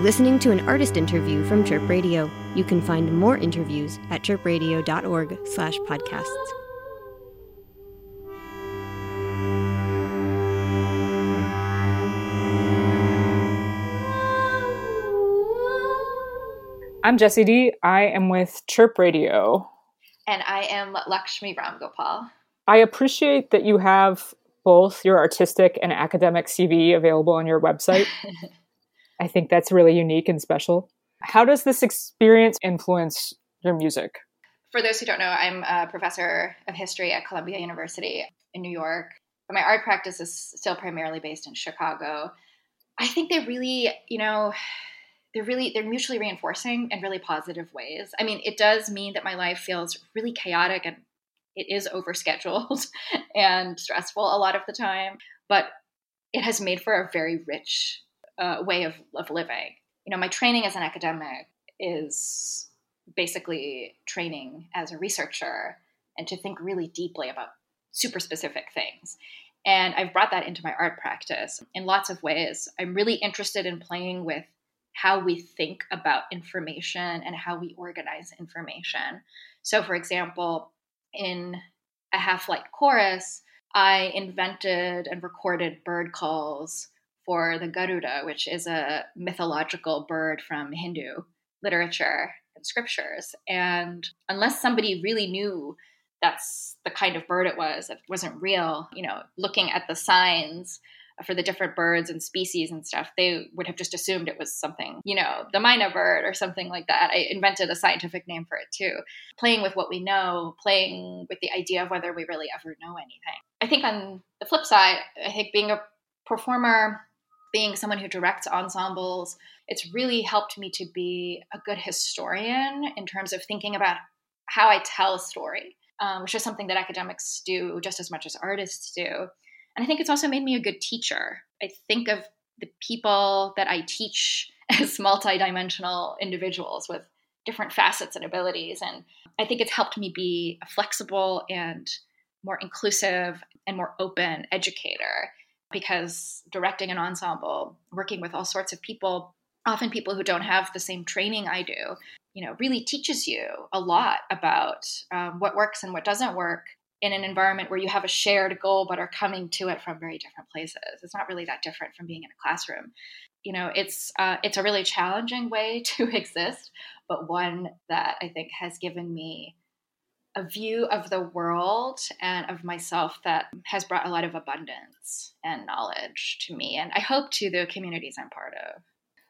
for listening to an artist interview from Chirp Radio. You can find more interviews at chirpradio.org slash podcasts. I'm Jessi D. I am with Chirp Radio. And I am Lakshmi Ramgopal. I appreciate that you have both your artistic and academic CV available on your website. I think that's really unique and special. How does this experience influence your music? For those who don't know, I'm a professor of history at Columbia University in New York. But my art practice is still primarily based in Chicago. I think they really, you know, they're really they're mutually reinforcing in really positive ways. I mean, it does mean that my life feels really chaotic and it is overscheduled and stressful a lot of the time, but it has made for a very rich uh, way of, of living. You know, my training as an academic is basically training as a researcher and to think really deeply about super specific things. And I've brought that into my art practice in lots of ways. I'm really interested in playing with how we think about information and how we organize information. So, for example, in a half light chorus, I invented and recorded bird calls for the Garuda, which is a mythological bird from Hindu literature and scriptures. And unless somebody really knew that's the kind of bird it was, it wasn't real, you know, looking at the signs for the different birds and species and stuff, they would have just assumed it was something, you know, the myna bird or something like that. I invented a scientific name for it too. Playing with what we know, playing with the idea of whether we really ever know anything. I think on the flip side, I think being a performer, being someone who directs ensembles, it's really helped me to be a good historian in terms of thinking about how I tell a story, um, which is something that academics do just as much as artists do. And I think it's also made me a good teacher. I think of the people that I teach as multidimensional individuals with different facets and abilities. And I think it's helped me be a flexible and more inclusive and more open educator because directing an ensemble, working with all sorts of people, often people who don't have the same training I do, you know, really teaches you a lot about um, what works and what doesn't work in an environment where you have a shared goal but are coming to it from very different places. It's not really that different from being in a classroom. You know, it's uh, it's a really challenging way to exist, but one that I think has given me a view of the world and of myself that has brought a lot of abundance and knowledge to me, and I hope to the communities I'm part of.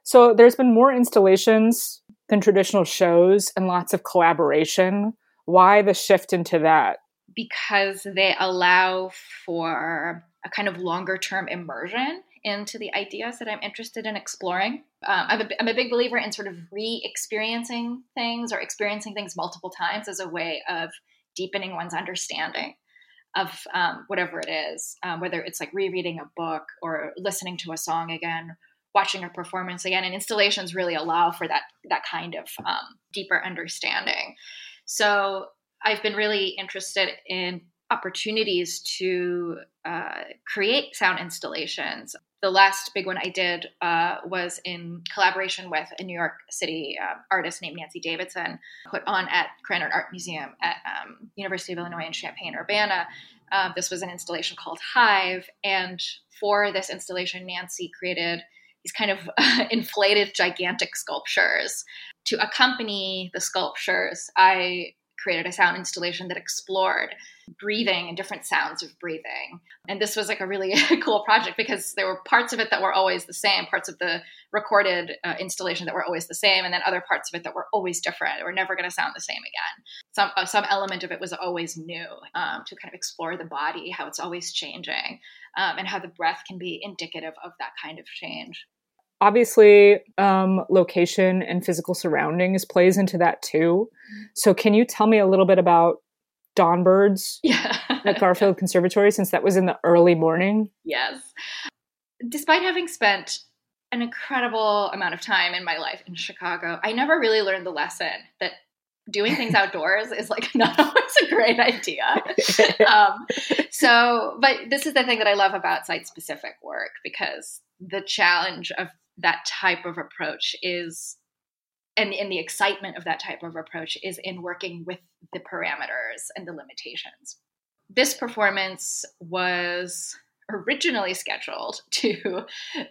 So there's been more installations than traditional shows and lots of collaboration. Why the shift into that? because they allow for a kind of longer term immersion into the ideas that I'm interested in exploring. Um, I'm, a, I'm a big believer in sort of re experiencing things or experiencing things multiple times as a way of deepening one's understanding of um, whatever it is, um, whether it's like rereading a book or listening to a song again, watching a performance again. And installations really allow for that that kind of um, deeper understanding. So I've been really interested in opportunities to uh, create sound installations. The last big one I did uh, was in collaboration with a New York City uh, artist named Nancy Davidson, put on at Krannert Art Museum at um, University of Illinois in Champaign-Urbana. Uh, this was an installation called Hive, and for this installation, Nancy created these kind of inflated, gigantic sculptures. To accompany the sculptures, I created a sound installation that explored breathing and different sounds of breathing. And this was like a really cool project because there were parts of it that were always the same, parts of the recorded uh, installation that were always the same, and then other parts of it that were always different. Were never going to sound the same again. Some uh, some element of it was always new um, to kind of explore the body, how it's always changing, um, and how the breath can be indicative of that kind of change obviously um, location and physical surroundings plays into that too so can you tell me a little bit about dawnbirds yeah. at garfield conservatory since that was in the early morning yes despite having spent an incredible amount of time in my life in chicago i never really learned the lesson that doing things outdoors is like not always a great idea. um, so, but this is the thing that I love about site specific work because the challenge of that type of approach is and, and the excitement of that type of approach is in working with the parameters and the limitations. This performance was originally scheduled to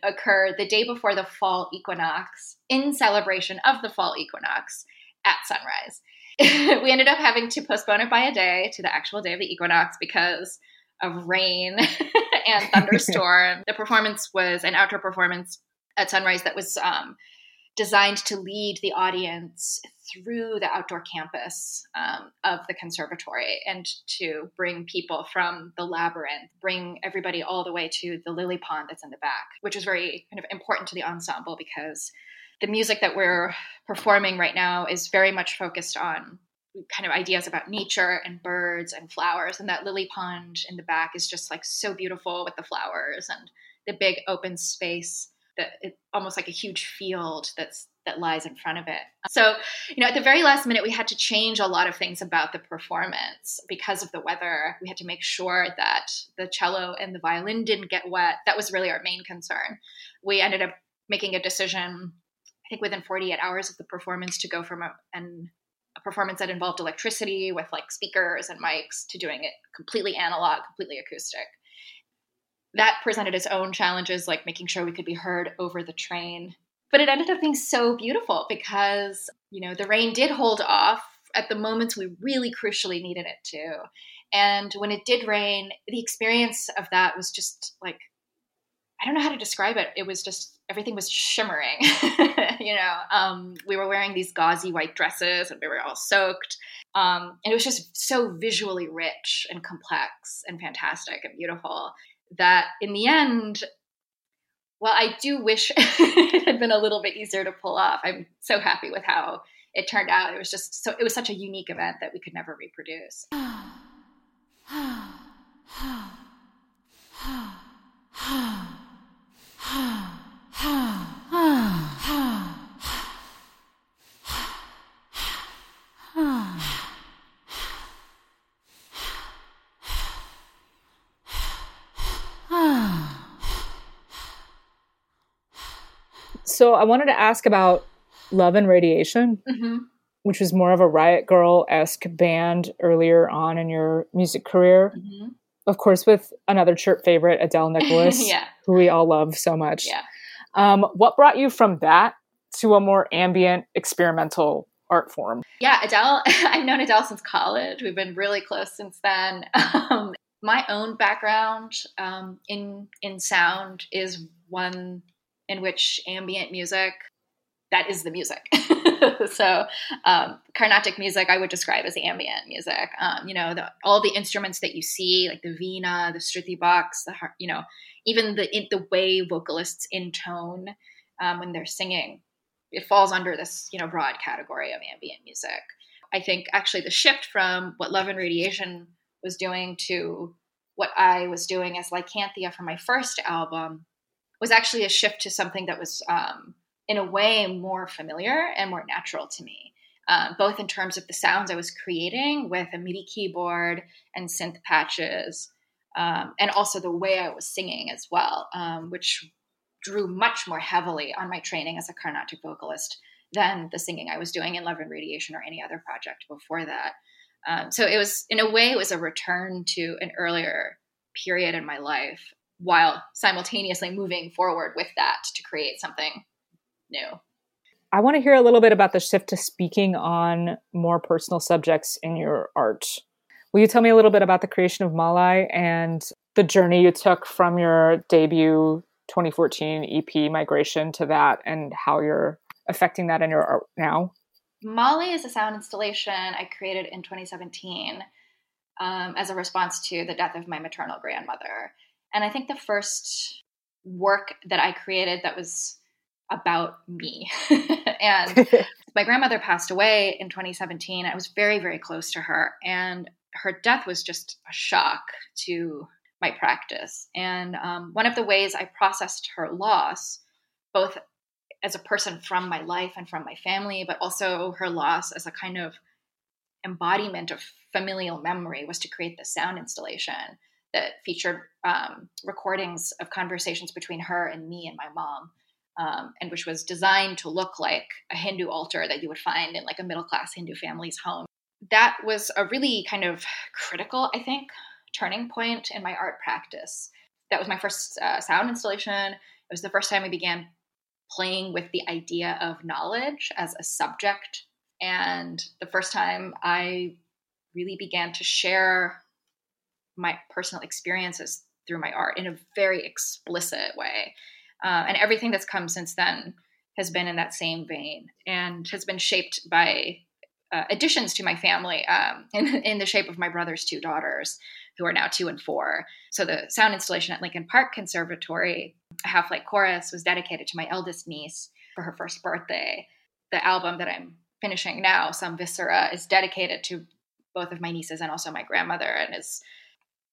occur the day before the fall equinox in celebration of the fall equinox at sunrise. we ended up having to postpone it by a day to the actual day of the equinox because of rain and thunderstorm. the performance was an outdoor performance at sunrise that was um, designed to lead the audience through the outdoor campus um, of the conservatory and to bring people from the labyrinth, bring everybody all the way to the lily pond that's in the back, which is very kind of important to the ensemble because the music that we're performing right now is very much focused on kind of ideas about nature and birds and flowers. And that lily pond in the back is just like so beautiful with the flowers and the big open space that it, almost like a huge field that's that lies in front of it. So, you know, at the very last minute, we had to change a lot of things about the performance because of the weather. We had to make sure that the cello and the violin didn't get wet. That was really our main concern. We ended up making a decision, I think within 48 hours of the performance, to go from a, an, a performance that involved electricity with like speakers and mics to doing it completely analog, completely acoustic that presented its own challenges, like making sure we could be heard over the train. But it ended up being so beautiful because, you know, the rain did hold off at the moments we really crucially needed it to. And when it did rain, the experience of that was just like, I don't know how to describe it. It was just everything was shimmering. you know, um, we were wearing these gauzy white dresses and we were all soaked. Um, and it was just so visually rich and complex and fantastic and beautiful that in the end, well, I do wish it had been a little bit easier to pull off. I'm so happy with how it turned out. It was just so, it was such a unique event that we could never reproduce. So I wanted to ask about Love and Radiation, mm-hmm. which was more of a Riot Grrrl esque band earlier on in your music career. Mm-hmm. Of course, with another chirp favorite, Adele Nicholas, yeah. who we all love so much. Yeah. Um, what brought you from that to a more ambient, experimental art form? Yeah, Adele, I've known Adele since college. We've been really close since then. Um, my own background um, in in sound is one in which ambient music that is the music. so um, Carnatic music I would describe as ambient music. Um, you know, the, all the instruments that you see, like the veena, the shruti box, the you know, even the in, the way vocalists intone um, when they're singing, it falls under this you know broad category of ambient music. I think actually the shift from what Love and Radiation was doing to what I was doing as Lykanthea for my first album was actually a shift to something that was, um, in a way, more familiar and more natural to me. Um, both in terms of the sounds I was creating with a MIDI keyboard and synth patches, um, and also the way I was singing as well, um, which drew much more heavily on my training as a Carnatic vocalist than the singing I was doing in Love and Radiation or any other project before that. Um, so it was, in a way, it was a return to an earlier period in my life while simultaneously moving forward with that to create something new. I want to hear a little bit about the shift to speaking on more personal subjects in your art. Will you tell me a little bit about the creation of Malai and the journey you took from your debut 2014 EP migration to that and how you're affecting that in your art now? Malai is a sound installation I created in 2017 um, as a response to the death of my maternal grandmother. And I think the first work that I created that was about me. and my grandmother passed away in 2017. I was very, very close to her. And her death was just a shock to my practice. And um, one of the ways I processed her loss, both as a person from my life and from my family, but also her loss as a kind of embodiment of familial memory, was to create the sound installation that featured um, recordings of conversations between her and me and my mom um, and which was designed to look like a Hindu altar that you would find in like a middle class Hindu family's home. That was a really kind of critical, I think, turning point in my art practice. That was my first uh, sound installation. It was the first time I began playing with the idea of knowledge as a subject. And the first time I really began to share my personal experiences through my art in a very explicit way. Uh, and everything that's come since then has been in that same vein and has been shaped by uh, additions to my family um, in, in, the shape of my brother's two daughters, who are now two and four. So the sound installation at Lincoln Park Conservatory, Half Light Chorus, was dedicated to my eldest niece for her first birthday. The album that I'm finishing now, Some Viscera, is dedicated to both of my nieces and also my grandmother, and is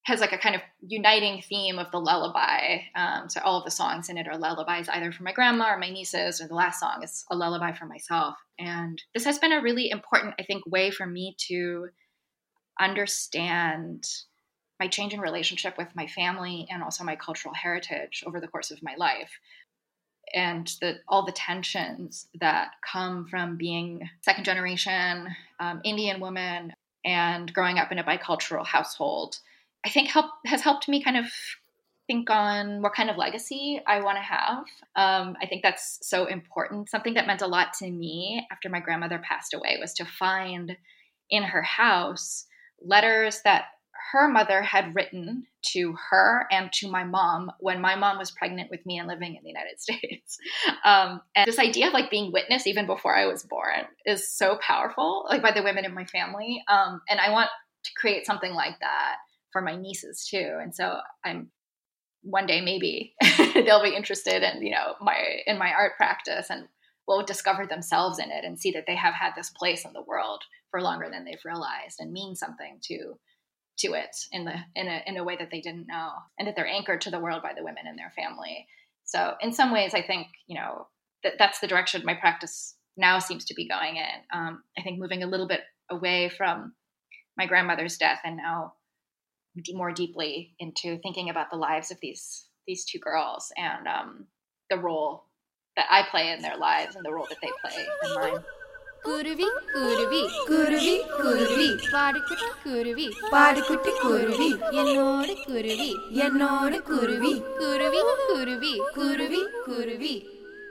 has like a kind of uniting theme of the lullaby. Um, so all of the songs in it are lullabies, either for my grandma or my nieces, or the last song is a lullaby for myself. And this has been a really important, I think, way for me to understand my changing relationship with my family and also my cultural heritage over the course of my life and the, all the tensions that come from being second generation um, indian woman and growing up in a bicultural household i think help, has helped me kind of think on what kind of legacy i want to have um, i think that's so important something that meant a lot to me after my grandmother passed away was to find in her house letters that her mother had written to her and to my mom when my mom was pregnant with me and living in the United States. Um, and this idea of like being witness even before I was born is so powerful, like by the women in my family. Um, and I want to create something like that for my nieces too. And so I'm one day maybe they'll be interested in you know my in my art practice and will discover themselves in it and see that they have had this place in the world for longer than they've realized and mean something to to it in the in a in a way that they didn't know, and that they're anchored to the world by the women in their family. So in some ways, I think you know that that's the direction my practice now seems to be going in. Um, I think moving a little bit away from my grandmother's death and now more deeply into thinking about the lives of these these two girls and um, the role that I play in their lives and the role that they play in mine.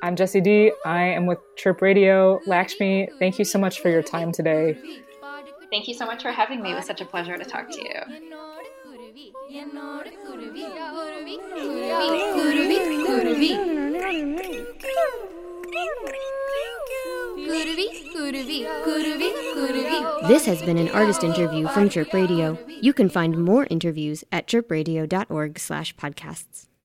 I'm Jessi D. I am with Chirp Radio. Lakshmi, thank you so much for your time today. Thank you so much for having me. It was such a pleasure to talk to you. This has been an artist interview from Chirp Radio. You can find more interviews at chirpradio.org slash podcasts.